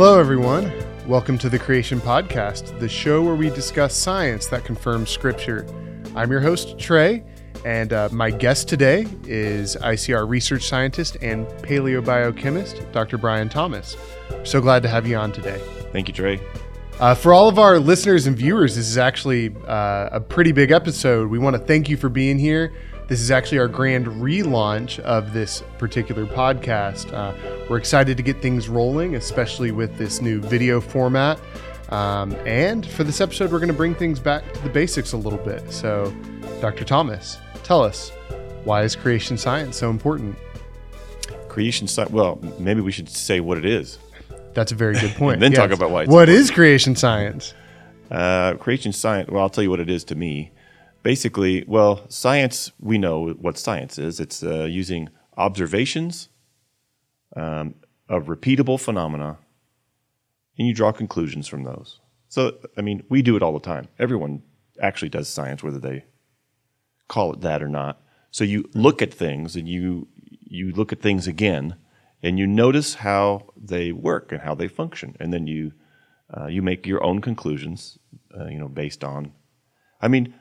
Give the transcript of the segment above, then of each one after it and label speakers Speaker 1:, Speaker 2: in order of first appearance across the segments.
Speaker 1: Hello, everyone. Welcome to the Creation Podcast, the show where we discuss science that confirms Scripture. I'm your host, Trey, and uh, my guest today is ICR research scientist and paleobiochemist, Dr. Brian Thomas. So glad to have you on today.
Speaker 2: Thank you, Trey.
Speaker 1: Uh, for all of our listeners and viewers, this is actually uh, a pretty big episode. We want to thank you for being here. This is actually our grand relaunch of this particular podcast. Uh, we're excited to get things rolling, especially with this new video format. Um, and for this episode, we're going to bring things back to the basics a little bit. So, Dr. Thomas, tell us why is creation science so important?
Speaker 2: Creation science. Well, maybe we should say what it is.
Speaker 1: That's a very good point.
Speaker 2: and then yes. talk about why.
Speaker 1: What important. is creation science?
Speaker 2: Uh, creation science. Well, I'll tell you what it is to me basically, well, science, we know what science is. It's uh, using observations um, of repeatable phenomena, and you draw conclusions from those. So, I mean, we do it all the time. Everyone actually does science, whether they call it that or not. So you look at things and you you look at things again, and you notice how they work and how they function, and then you uh, you make your own conclusions, uh, you know, based on. I mean,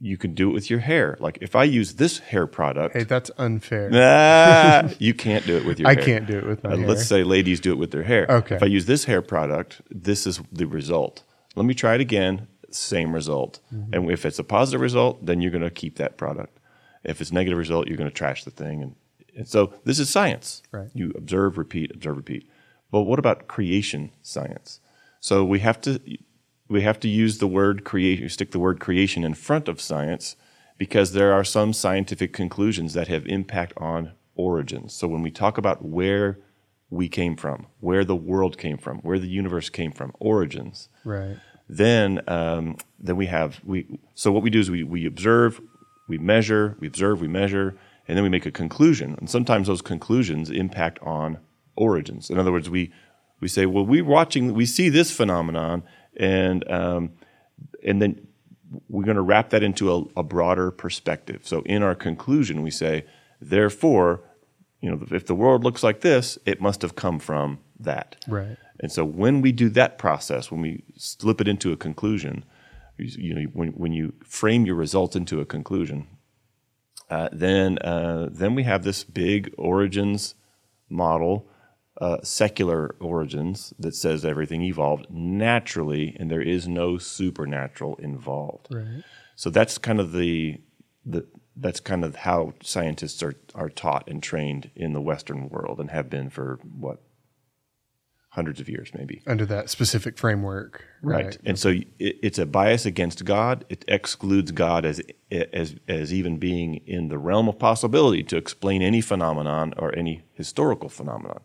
Speaker 2: you can do it with your hair. Like if I use this hair product,
Speaker 1: hey, that's unfair.
Speaker 2: Nah, you can't do it with your. Hair.
Speaker 1: I
Speaker 2: hair.
Speaker 1: can't do it with my uh, hair.
Speaker 2: Let's say ladies do it with their hair.
Speaker 1: Okay.
Speaker 2: If I use this hair product, this is the result. Let me try it again. Same result. Mm-hmm. And if it's a positive result, then you're going to keep that product. If it's negative result, you're going to trash the thing. And, and so this is science.
Speaker 1: Right.
Speaker 2: You observe, repeat, observe, repeat. But what about creation science? So we have to we have to use the word creation, stick the word creation in front of science because there are some scientific conclusions that have impact on origins. So when we talk about where we came from, where the world came from, where the universe came from, origins.
Speaker 1: Right.
Speaker 2: Then, um, then we have we. So what we do is we we observe, we measure, we observe, we measure, and then we make a conclusion. And sometimes those conclusions impact on origins. In other words, we we say, well, we're watching, we see this phenomenon, and um, and then we're going to wrap that into a, a, broader perspective. So in our conclusion, we say, therefore, you know, if the world looks like this, it must have come from that.
Speaker 1: Right.
Speaker 2: And so when we do that process, when we slip it into a conclusion, you know, when when you frame your results into a conclusion, uh, then uh, then we have this big origins model uh, secular origins that says everything evolved naturally and there is no supernatural involved.
Speaker 1: Right.
Speaker 2: So that's kind of the the that's kind of how scientists are are taught and trained in the Western world and have been for what hundreds of years maybe
Speaker 1: under that specific framework
Speaker 2: right, right. and so it, it's a bias against god it excludes god as as as even being in the realm of possibility to explain any phenomenon or any historical phenomenon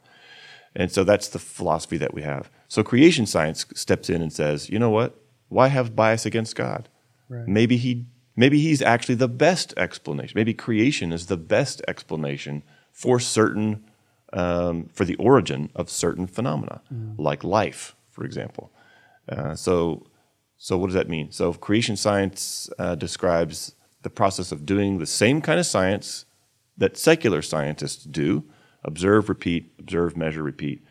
Speaker 2: and so that's the philosophy that we have. So creation science steps in and says, you know what? Why have bias against God?
Speaker 1: Right.
Speaker 2: Maybe he maybe he's actually the best explanation. Maybe creation is the best explanation for certain um, for the origin of certain phenomena, mm. like life, for example. Uh, so so what does that mean? So creation science uh, describes the process of doing the same kind of science that secular scientists do, observe, repeat, observe, measure, repeat.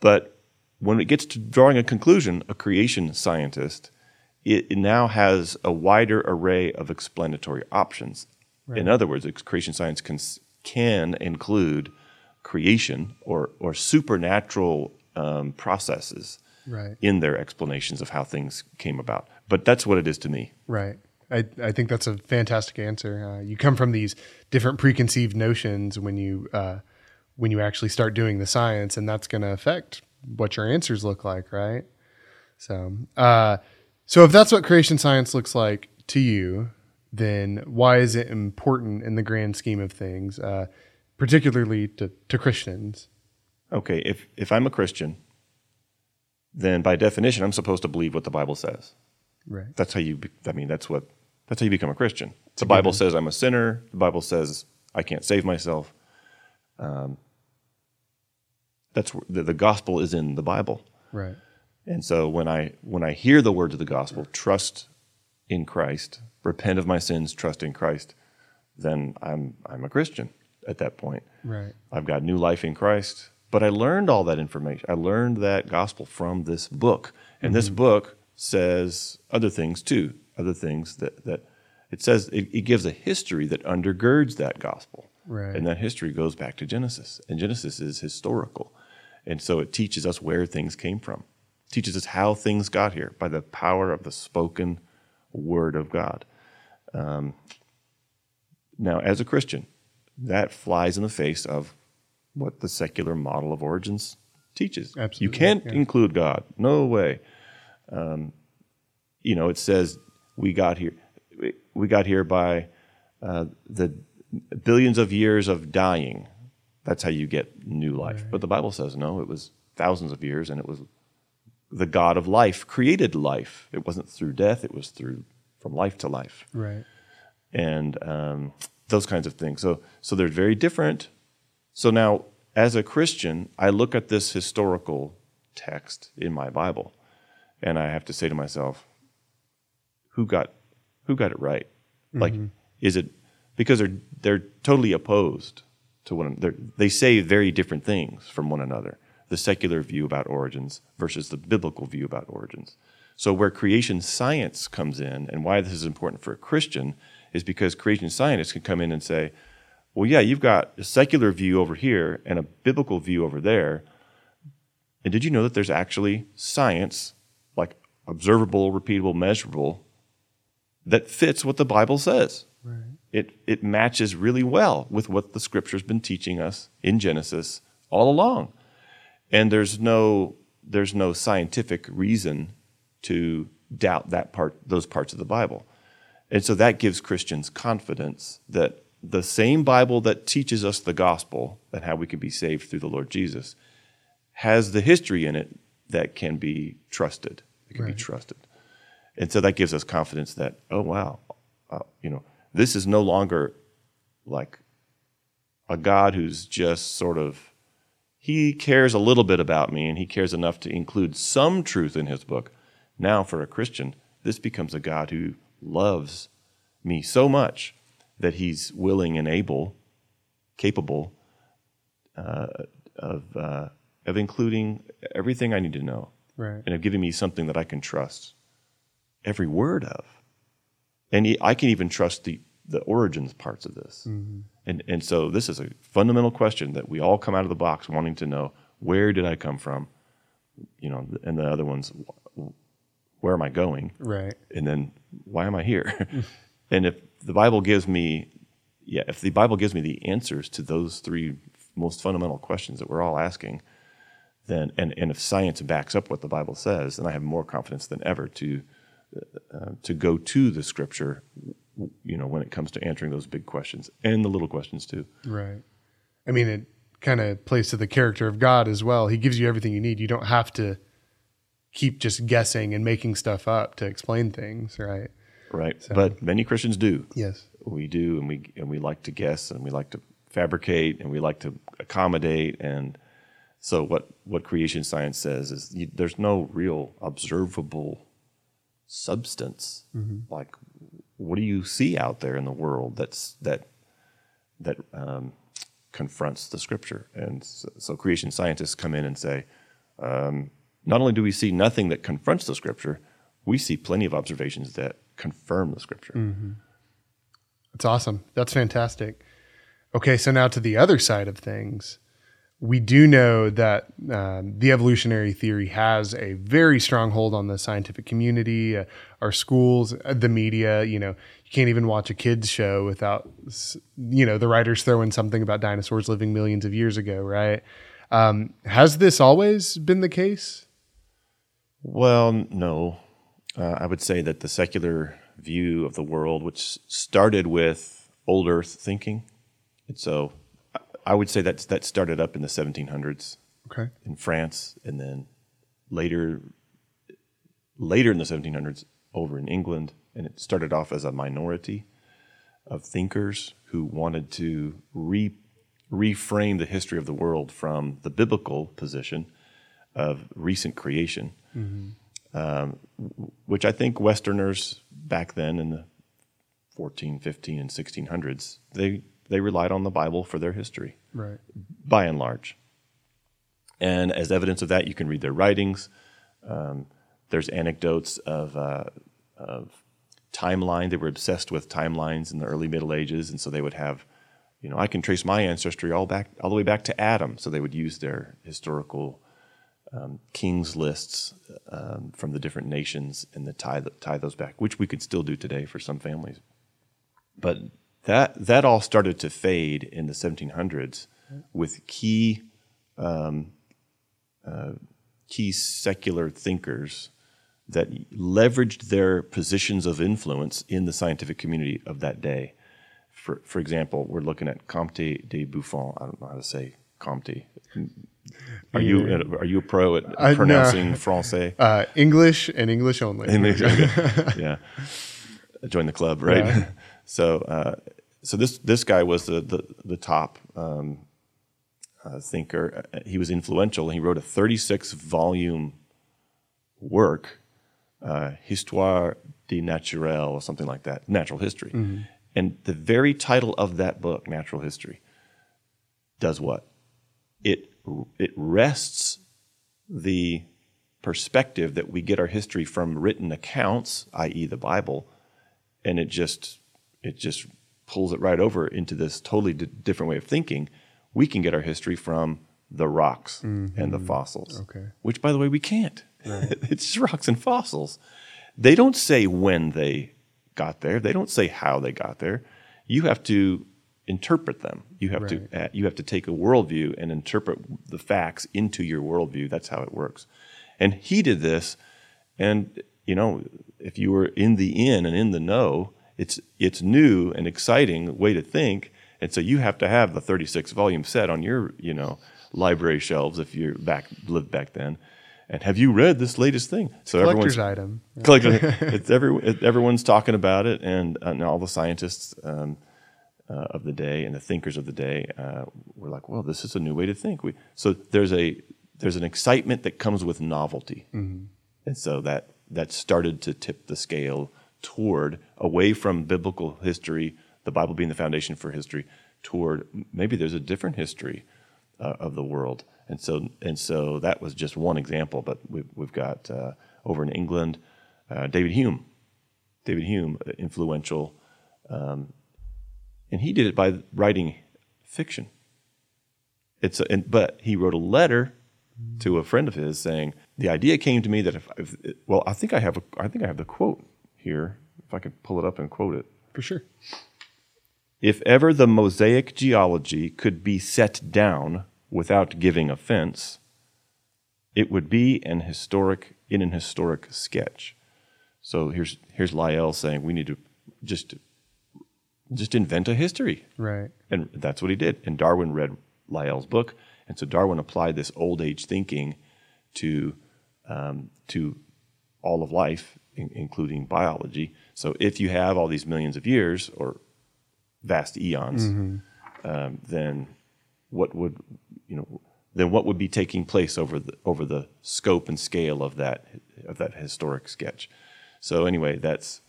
Speaker 2: But when it gets to drawing a conclusion, a creation scientist, it, it now has a wider array of explanatory options. Right. In other words, creation science can, can include creation or, or supernatural um, processes
Speaker 1: right.
Speaker 2: in their explanations of how things came about. But that's what it is to me.
Speaker 1: Right. I, I think that's a fantastic answer. Uh, you come from these different preconceived notions when you uh, when you actually start doing the science, and that's going to affect what your answers look like, right? So, uh, so if that's what creation science looks like to you, then why is it important in the grand scheme of things, uh, particularly to, to Christians?
Speaker 2: Okay, if if I'm a Christian, then by definition, I'm supposed to believe what the Bible says.
Speaker 1: Right.
Speaker 2: That's how you. I mean, that's what. That's how you become a Christian. The Bible says I'm a sinner. The Bible says I can't save myself. Um, that's the, the gospel is in the Bible.
Speaker 1: Right.
Speaker 2: And so when I when I hear the words of the gospel, trust in Christ, repent of my sins, trust in Christ, then I'm I'm a Christian at that point.
Speaker 1: Right.
Speaker 2: I've got new life in Christ. But I learned all that information. I learned that gospel from this book. And this book says other things too, other things that, that it says, it, it gives a history that undergirds that gospel.
Speaker 1: Right.
Speaker 2: And that history goes back to Genesis. And Genesis is historical. And so it teaches us where things came from, teaches us how things got here by the power of the spoken word of God. Um, now, as a Christian, that flies in the face of what the secular model of origins teaches.
Speaker 1: Absolutely,
Speaker 2: You can't
Speaker 1: yeah.
Speaker 2: include God. No way. Um, you know, it says we got here. we- got here by uh, the billions of years of dying. That's how you get new life. But the Bible says no. It was thousands of years, and it was the God of life created life. It wasn't through death. It was through from life to life
Speaker 1: Right.
Speaker 2: and um, those kinds of things. So, so they're very different. So now, as a Christian, I look at this historical text in my Bible, and I have to say to myself, "Who got, who got it right? Mm-hmm. Like, is it because they're they're totally opposed to one? They're, they say very different things from one another. The secular view about origins versus the biblical view about origins. So, where creation science comes in, and why this is important for a Christian, is because creation scientists can come in and say, well, yeah, you've got a secular view over here and a biblical view over there. And did you know that there's actually science, observable, repeatable, measurable, that fits what the Bible says?
Speaker 1: Right.
Speaker 2: It, it matches really well with what the scripture's been teaching us in Genesis all along. And there's no, there's no scientific reason to doubt that part, those parts of the Bible. And so that gives Christians confidence that the same Bible that teaches us the gospel and how we can be saved through the Lord Jesus has the history in it that can be trusted. Can be trusted. And so that gives us confidence that, oh, wow, uh, you know, this is no longer like a God who's just sort of, he cares a little bit about me and he cares enough to include some truth in his book. Now, for a Christian, this becomes a God who loves me so much that he's willing and able, capable uh, of, uh, of including everything I need to know
Speaker 1: Right.
Speaker 2: and of giving me something that I can trust every word of. And I can even trust the, the origins parts of this. Mm-hmm. And, and so this is a fundamental question that we all come out of the box wanting to know where did I come from? You know, and the other ones, where am I going?
Speaker 1: Right.
Speaker 2: and then why am I here? and if the Bible gives me, yeah, if the Bible gives me the answers to those three most fundamental questions that we're all asking, then and, and if science backs up what the Bible says, then I have more confidence than ever to uh, to go to the Scripture, you know, when it comes to answering those big questions and the little questions too.
Speaker 1: Right. I mean, it kind of plays to the character of God as well. He gives you everything you need. You don't have to keep just guessing and making stuff up to explain things, right?
Speaker 2: Right, but many Christians do.
Speaker 1: Yes.
Speaker 2: we do and we and we like to guess and we like to fabricate and we like to accommodate and so what what creation science says is you, there's no real observable substance like what do you see out there in the world that's that that um, confronts the scripture and so, so creation scientists come in and say um, not only do we see nothing that confronts the scripture we see plenty of observations that confirm the scripture
Speaker 1: That's awesome. That's fantastic. Okay, so now to the other side of things. We do know that um, the evolutionary theory has a very strong hold on the scientific community, uh, our schools, uh, the media. You know, you can't even watch a kids show without, you know, the writers throwing something about dinosaurs living millions of years ago, right? Um, has this always been the case?
Speaker 2: Well, no. Uh, I would say that the secular view of the world, which started with old Earth thinking, and so I- would say that that started up in the 1700s
Speaker 1: Okay.
Speaker 2: in France, and then later, later in the 1700s over in England, and it started off as a minority of thinkers who wanted to re, reframe the history of the world from the biblical position of recent creation, um, which I think Westerners back then in the 14, 15, and 1600s they they relied on the Bible for their history
Speaker 1: Right.
Speaker 2: by and large. And as evidence of that, you can read their writings. Um, there's anecdotes of, uh, of timeline. They were obsessed with timelines in the early Middle Ages, and so they would have, you know, I can trace my ancestry all back all the way back to Adam. So they would use their historical um, kings lists um, from the different nations and the tie tie those back, which we could still do today for some families. But that that all started to fade in the 1700s with key um, uh, key secular thinkers that leveraged their positions of influence in the scientific community of that day. For, for example, we're looking at Comte de Buffon. I don't know how to say Comte. Are you are you a pro at
Speaker 1: Uh, no.
Speaker 2: pronouncing Francais?
Speaker 1: Uh, English and English only.
Speaker 2: yeah, join the club, right?
Speaker 1: Yeah.
Speaker 2: So, uh, so this this guy was the the, the top um, uh, thinker. Uh, He was influential. He wrote a 36 volume work, uh, Histoire de Naturel, or something like that, natural history. And the very title of that book, Natural History, does what? It it rests the perspective that we get our history from written accounts, i.e., the Bible, and it just it just pulls it right over into this totally di- different way of thinking. We can get our history from the rocks and the fossils,
Speaker 1: Okay.
Speaker 2: which, by the way, we can't. it's just rocks and fossils. They don't say when they got there. They don't say how they got there. You have to interpret them. You have to uh, you have to take a worldview and interpret the facts into your worldview. That's how it works. And he did this, and you know, if you were in the in and in the know, it's it's new and exciting way to think. And so you have to have the 36 volume set on your you know library shelves if you're back lived back then. And have you read this latest thing? So
Speaker 1: Collector's
Speaker 2: everyone's
Speaker 1: item.
Speaker 2: collector. it's every it, everyone's talking about it, and, uh, and all the scientists um, uh, of the day and the thinkers of the day uh, were like, "Well, this is a new way to think." We so there's a there's an excitement that comes with novelty, and so that that started to tip the scale toward away from biblical history, the Bible being the foundation for history, toward maybe there's a different history uh, of the world. And so, and so that was just one example. But we've, we've got uh, over in England, uh, David Hume. David Hume, uh, influential, um, and he did it by writing fiction. It's a, and, but he wrote a letter to a friend of his saying the idea came to me that if, if well I think I have a, I think I have the quote here if I could pull it up and quote it.
Speaker 1: For sure.
Speaker 2: If ever the mosaic geology could be set down without giving offense, it would be an historic in an historic sketch. So here's here's Lyell saying we need to just just invent a history.
Speaker 1: Right.
Speaker 2: And that's what he did. And Darwin read Lyell's book, and so Darwin applied this old age thinking to um, to all of life, in, including biology. So if you have all these millions of years or vast eons, um, then what would you know? Then what would be taking place over the over the scope and scale of that of that historic sketch? So anyway, that's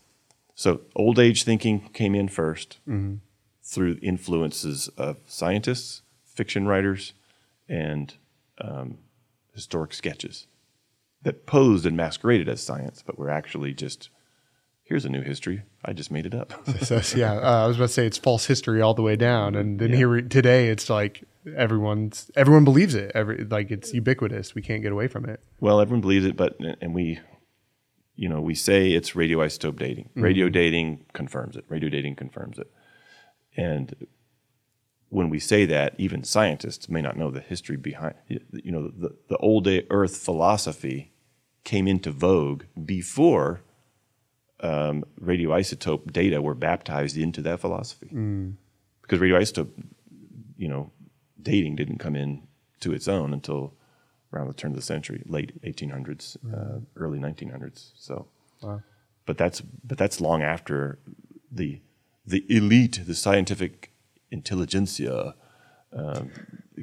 Speaker 2: so old age thinking came in 1st through influences of scientists, fiction writers, and um, historic sketches that posed and masqueraded as science, but were actually just here's a new history. I just made it up.
Speaker 1: So, yeah, uh, I was about to say it's false history all the way down, and then here we, today it's like everyone's everyone believes it. Every like it's ubiquitous. We can't get away from it.
Speaker 2: well, everyone believes it, but and we, you know, we say it's radioisotope dating. Radio dating confirms it. Radio dating confirms it. And when we say that, even scientists may not know the history behind. You know, the the old Earth philosophy came into vogue before um, radioisotope data were baptized into that philosophy. Because radioisotope, you know, dating didn't come in to its own until around the turn of the century, late 1800s, uh, early 1900s. So, but that's but that's long after the the elite, the scientific intelligentsia, um,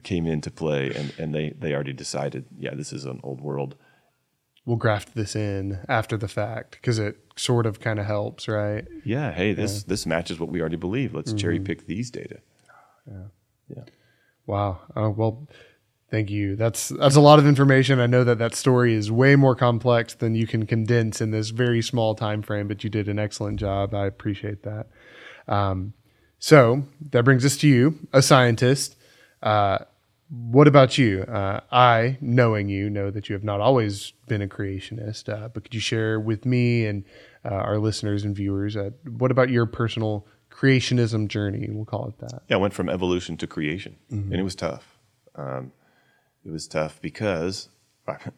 Speaker 2: came into play, and, and they they already decided, yeah, this is an old world.
Speaker 1: We'll graft this in after the fact because it sort of kind of helps, right?
Speaker 2: Yeah, hey, this this matches what we already believe. Let's cherry pick these data. Yeah. Yeah.
Speaker 1: Wow. Uh, well, Thank you. That's that's a lot of information. I know that that story is way more complex than you can condense in this very small time frame, but you did an excellent job. I appreciate that. Um, so that brings us to you, a scientist. Uh, what about you? Uh, I, knowing you, know that you have not always been a creationist, uh, but could you share with me and uh, our listeners and viewers uh, what about your personal creationism journey? We'll call it that.
Speaker 2: Yeah, I went from evolution to creation, and it was tough. Um, it was tough because,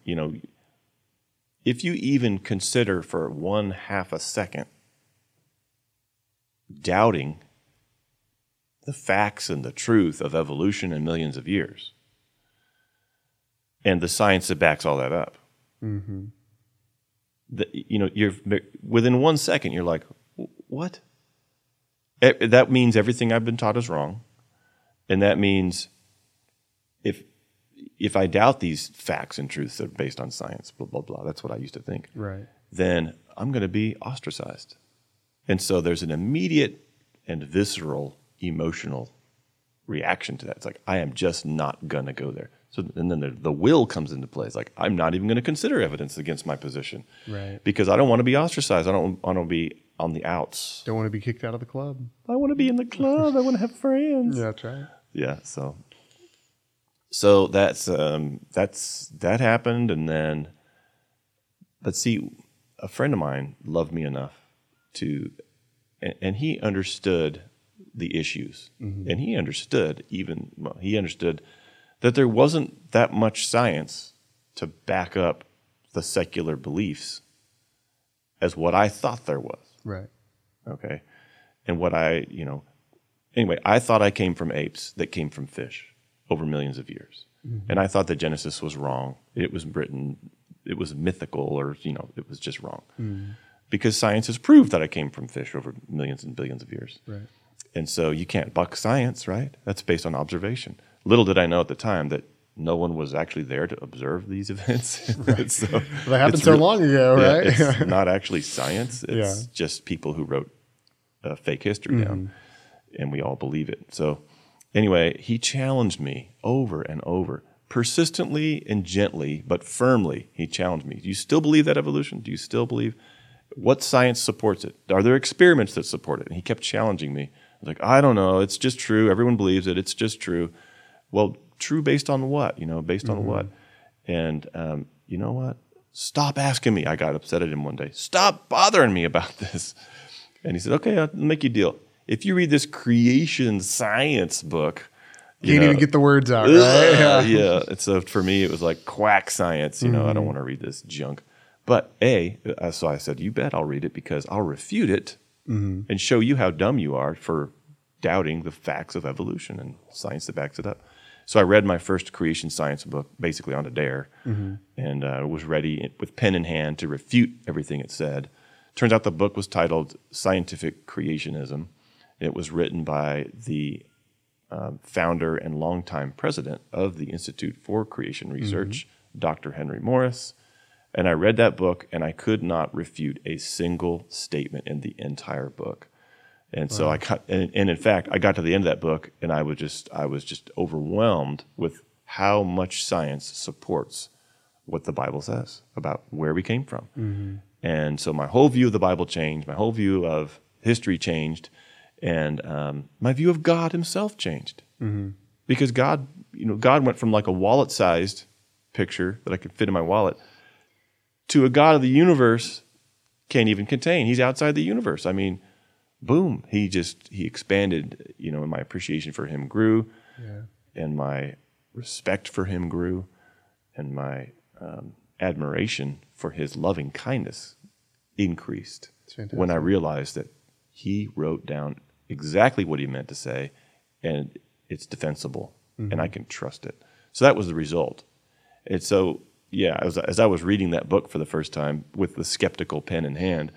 Speaker 2: you know, if you even consider for one half a second doubting the facts and the truth of evolution in millions of years, and the science that backs all that up, mm-hmm. the, you know, you're within one second, you're like, what? That means everything I've been taught is wrong, and that means if if I doubt these facts and truths that are based on science, blah blah blah. That's what I used to think.
Speaker 1: Right.
Speaker 2: Then I'm going to be ostracized, and so there's an immediate and visceral emotional reaction to that. It's like I am just not going to go there. So and then the, the will comes into play. It's like I'm not even going to consider evidence against my position,
Speaker 1: Right.
Speaker 2: Because I don't want to be ostracized. I don't want to be on the outs.
Speaker 1: Don't want to be kicked out of the club.
Speaker 2: I want to be in the club. I want to have friends.
Speaker 1: Yeah, that's right.
Speaker 2: yeah so so that's um that's that happened and then let's see a friend of mine loved me enough to and, and he understood the issues. Mm-hmm. And he understood even well, he understood that there wasn't that much science to back up the secular beliefs as what I thought there was.
Speaker 1: Right.
Speaker 2: okay? And what i you know anyway i thought i came from apes that came from fish over millions of years. Mm-hmm. And i thought that genesis was wrong. It was written it was mythical or you know it was just wrong. Mm-hmm. Because science has proved that i came from fish over millions and billions of years.
Speaker 1: Right.
Speaker 2: And so you can't buck science right that's based on observation little did i know at the time that no one was actually there to observe these events so
Speaker 1: Well, that happened so
Speaker 2: re-
Speaker 1: long ago,
Speaker 2: yeah,
Speaker 1: right?
Speaker 2: it's not actually science. It's
Speaker 1: Yeah. Mm-hmm.
Speaker 2: just people who wrote uh, fake history down, and we all believe it. So, anyway, he challenged me over and over, persistently and gently, but firmly. He challenged me. Do you still believe that evolution? Do you still believe? What science supports it? Are there experiments that support it? And he kept challenging me. Like, I don't know. It's just true. Everyone believes it. It's just true. Well, true based on what? You know, based on what? And um, you know what? Stop asking me. I got upset at him one day. Stop bothering me about this. And he said, Okay, I'll make you a deal. If you read this creation science book, you
Speaker 1: Can't
Speaker 2: know,
Speaker 1: even get the words out, right?
Speaker 2: Ugh, yeah. And so for me, it was like quack science. You know, I don't
Speaker 1: Mm-hmm.
Speaker 2: want to read this junk. But A, uh, so I said, you bet I'll read it because I'll refute it
Speaker 1: Mm-hmm.
Speaker 2: and show you how dumb you are for doubting the facts of evolution and science that backs it up. So I read my first creation science book basically on a dare
Speaker 1: Mm-hmm.
Speaker 2: and uh, was ready with pen in hand to refute everything it said. Turns out the book was titled Scientific Creationism. It was written by the um, founder and longtime president of the Institute for Creation Research, Dr. Henry Morris. And I read that book and I could not refute a single statement in the entire book. And so I got, and, and in fact, I got to the end of that book and I was just, I was just overwhelmed with how much science supports what the Bible says about where we came from. And so my whole view of the Bible changed, my whole view of history changed, and um, my view of God Himself changed. Because God, you know, God went from like a wallet-sized picture that I could fit in my wallet to a God of the universe can't even contain. He's outside the universe. I mean, boom, he just he expanded. You know, and my appreciation for Him grew
Speaker 1: Yeah.
Speaker 2: and my respect for him grew, and my um, admiration for his loving kindness increased when I realized that he wrote down exactly what he meant to say, and it's defensible, and
Speaker 1: Mm-hmm.
Speaker 2: I can trust it. So that was the result. And so, yeah, as, as I was reading that book for the first time with the skeptical pen in hand,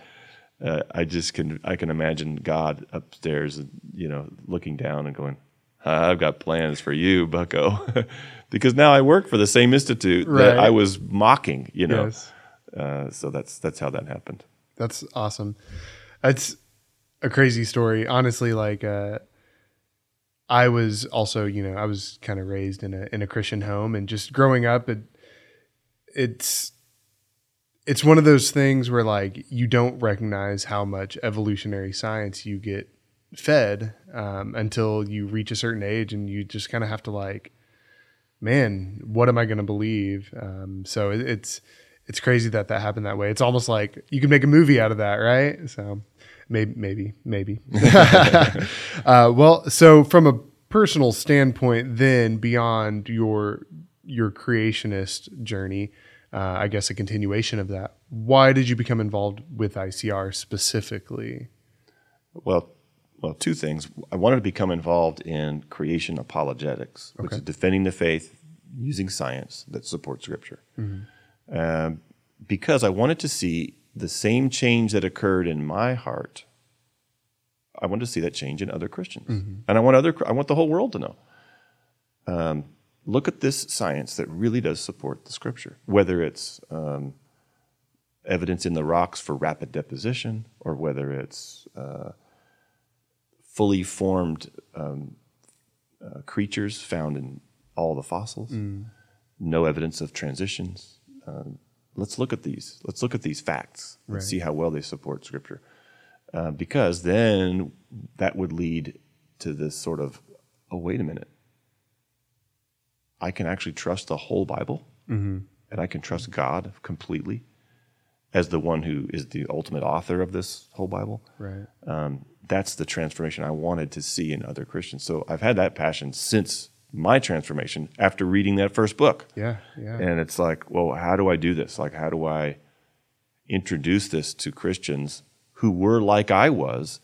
Speaker 2: uh, I just can I can imagine God upstairs, you know, looking down and going, "I've got plans for you, Bucko," because now I work for the same institute that I was mocking. You know,
Speaker 1: Yes.
Speaker 2: uh, so that's that's how that happened.
Speaker 1: That's awesome. That's a crazy story. Honestly, like uh, I was also, you know, I was kind of raised in a in a Christian home, and just growing up, it it's it's one of those things where like you don't recognize how much evolutionary science you get fed um, until you reach a certain age, and you just kind of have to like, man, what am I going to believe? Um, so it, it's it's crazy that that happened that way. It's almost like you can make a movie out of that, right? So maybe, maybe, maybe. uh, well, so from a personal standpoint, then beyond your your creationist journey, uh, I guess a continuation of that. Why did you become involved with ICR specifically?
Speaker 2: Well, well, two things. I wanted to become involved in creation apologetics, which is defending the faith using science that supports Scripture. Um, because I wanted to see the same change that occurred in my heart. I wanted to see that change in other Christians, and I want other. I want the whole world to know. Um, look at this science that really does support the Scripture, whether it's um, evidence in the rocks for rapid deposition, or whether it's uh, fully formed um, uh, creatures found in all the fossils. No evidence of transitions. Um, let's look at these. Let's look at these facts. Let's
Speaker 1: Right.
Speaker 2: see how well they support Scripture. Uh, because then that would lead to this sort of, oh, wait a minute. I can actually trust the whole Bible, and I can trust God completely as the one who is the ultimate author of this whole Bible
Speaker 1: Right.
Speaker 2: um, that's the transformation I wanted to see in other Christians. So I've had that passion since my transformation after reading that first book.
Speaker 1: Yeah. Yeah.
Speaker 2: And it's like, well, how do I do this? Like, how do I introduce this to Christians who were like I was,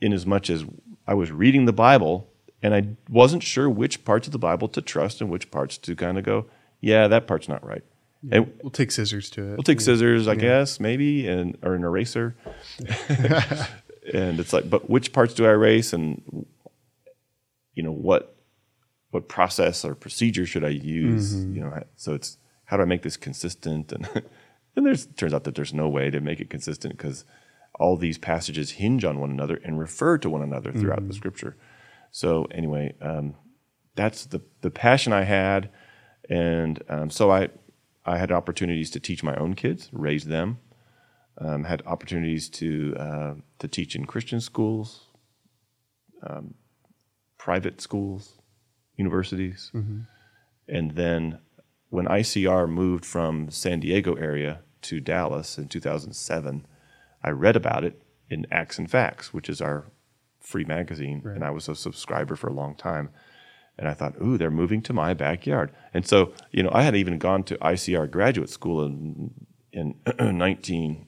Speaker 2: in as much as I was reading the Bible and I wasn't sure which parts of the Bible to trust and which parts to kind of go, yeah, that part's not right. And
Speaker 1: We'll take scissors to it.
Speaker 2: We'll take scissors, I guess, maybe, and or an eraser. and it's like, but which parts do I erase, and you know what what process or procedure should I use? Mm-hmm. You know, so it's how do I make this consistent? And and there's turns out that there's no way to make it consistent because all these passages hinge on one another and refer to one another throughout the mm-hmm. Scripture. So anyway, um, that's the the passion I had, and um, so I I had opportunities to teach my own kids, raise them. Um, had opportunities to uh, to teach in Christian schools, um, private schools, universities, and then when ICR moved from San Diego area to Dallas in 2007, I read about it in Acts and Facts, which is our free magazine, and I was a subscriber for a long time. And I thought, ooh, they're moving to my backyard. And so, you know, I had even gone to ICR graduate school in in 19,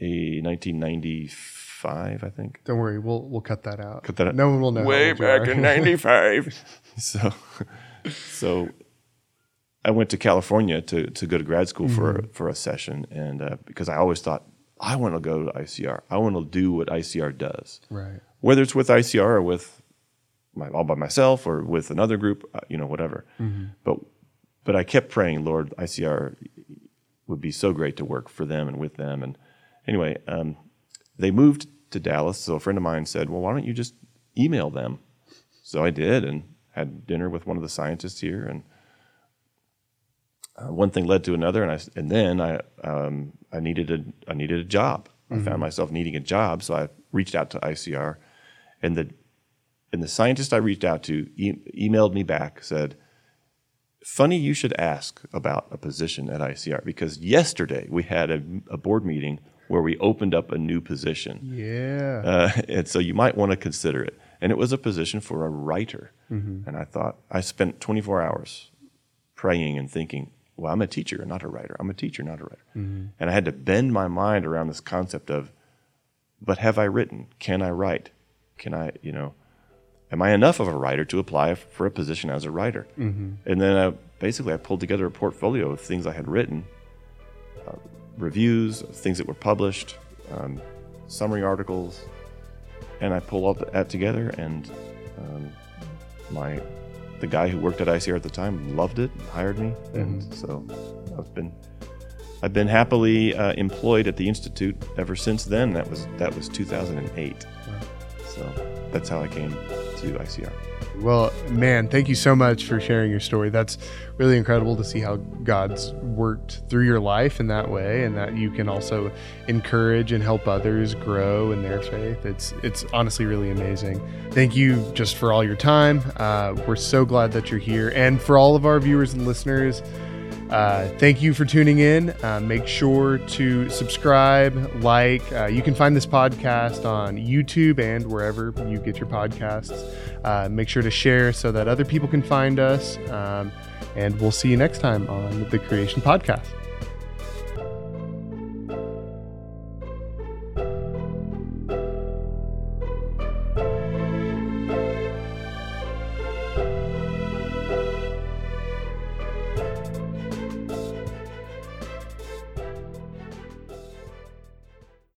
Speaker 2: eh, 1995, I think.
Speaker 1: Don't worry, we'll we'll cut that out.
Speaker 2: Cut that out.
Speaker 1: No one will know.
Speaker 2: Way back in '95. so, so I went to California to to go to grad school for for a session, and uh, because I always thought I want to go to ICR, I want to do what ICR does,
Speaker 1: right.
Speaker 2: Whether it's with ICR or with my, all by myself or with another group, uh, you know, whatever. But but I kept praying, Lord, ICR would be so great to work for them and with them. And anyway, um, they moved to Dallas. So a friend of mine said, "Well, why don't you just email them?" So I did, and had dinner with one of the scientists here, and uh, one thing led to another, and I and then I um, I needed a I needed a job. I found myself needing a job, so I reached out to ICR, and the and the scientist I reached out to e- emailed me back said, "Funny you should ask about a position at ICR because yesterday we had a, a board meeting where we opened up a new position,
Speaker 1: Yeah.
Speaker 2: uh, and so you might want to consider it." And it was a position for a writer, and I thought I spent 24 hours praying and thinking, well, I'm a teacher, not a writer. I'm a teacher, not a writer. And I had to bend my mind around this concept of, but have I written? Can I write? Can I, you know, am I enough of a writer to apply for a position as a writer? And then I, basically I pulled together a portfolio of things I had written, uh, reviews, things that were published, um, summary articles, and I pulled all that together and um, my the guy who worked at ICR at the time loved it, and hired me, and so I've been I've been happily uh, employed at the institute ever since then. That was that was 2008. So that's how I came to ICR.
Speaker 1: Well, man, thank you so much for sharing your story. That's really incredible to see how God's worked through your life in that way, and that you can also encourage and help others grow in their faith. It's it's honestly really amazing. Thank you just for all your time. Uh, we're so glad that you're here, and for all of our viewers and listeners. Uh, thank you for tuning in. Uh, make sure to subscribe, like. Uh, you can find this podcast on YouTube and wherever you get your podcasts. Uh, make sure to share so that other people can find us. Um, and we'll see you next time on the Creation Podcast.